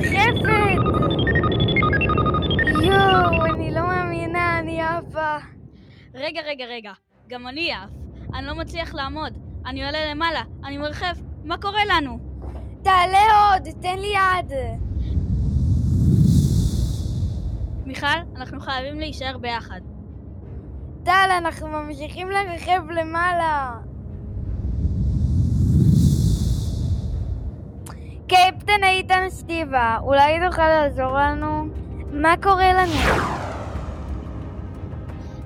השפל! יואו, אני לא מאמינה, אני עפה. רגע, רגע, רגע, גם אני עף. אני לא מצליח לעמוד. אני עולה למעלה, אני מרחב, מה קורה לנו? תעלה עוד, תן לי יד. מיכל, אנחנו חייבים להישאר ביחד. טל, אנחנו ממשיכים לרחב למעלה. קפטן איתן סטיבה, אולי תוכל לעזור לנו? מה קורה לנו?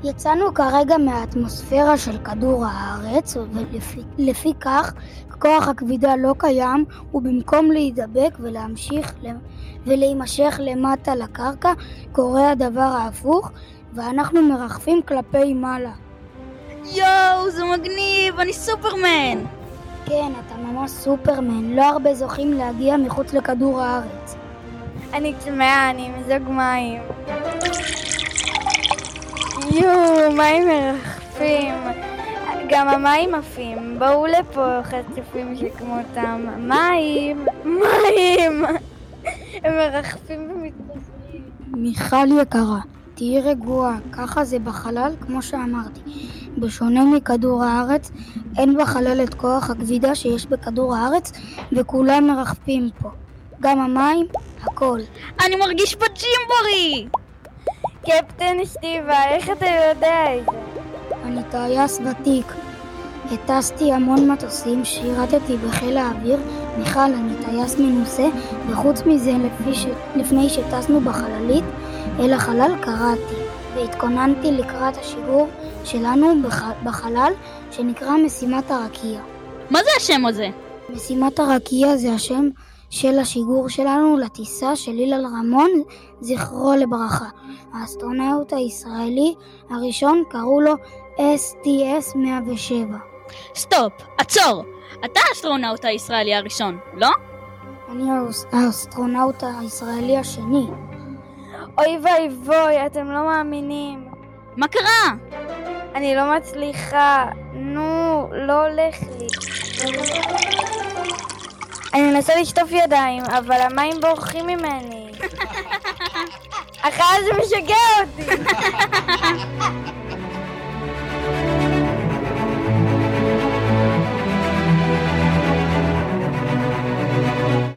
יצאנו כרגע מהאטמוספירה של כדור הארץ, ולפי כך כוח הכבידה לא קיים, ובמקום להידבק ולהמשיך ולהימשך למטה לקרקע, קורה הדבר ההפוך, ואנחנו מרחפים כלפי מעלה. יואו, זה מגניב, אני סופרמן! כן, אתה ממש סופרמן, לא הרבה זוכים להגיע מחוץ לכדור הארץ. אני צמאה, אני מזוג מים. יואו, מים מרחפים. גם המים עפים. בואו לפה, חצופים שכמותם. מים! מים! הם מרחפים ומתפזרים. מיכל יקרה, תהיי רגועה, ככה זה בחלל, כמו שאמרתי. בשונה מכדור הארץ, אין בחלל את כוח הכבידה שיש בכדור הארץ, וכולם מרחפים פה. גם המים, הכל. אני מרגיש בג'ימבורי! קפטן סטיבה, איך אתה יודע את זה? אני טייס ותיק. הטסתי המון מטוסים, שירתתי בחיל האוויר. מיכל, אני טייס מנוסה, וחוץ מזה, ש... לפני שטסנו בחללית אל החלל, קראתי, והתכוננתי לקראת השיגור שלנו בח... בחלל, שנקרא משימת הרקיע. מה זה השם הזה? משימת הרקיע זה השם של השיגור שלנו לטיסה של אילן רמון, זכרו לברכה. האסטרונאוט הישראלי הראשון קראו לו STS-107. סטופ, עצור! אתה האסטרונאוט הישראלי הראשון, לא? אני האסטרונאוט הישראלי השני. אוי ואבוי, אתם לא מאמינים. מה קרה? אני לא מצליחה. נו, לא הולך לי. אני מנסה לשטוף ידיים, אבל המים בורחים ממני. אחרי זה משגע.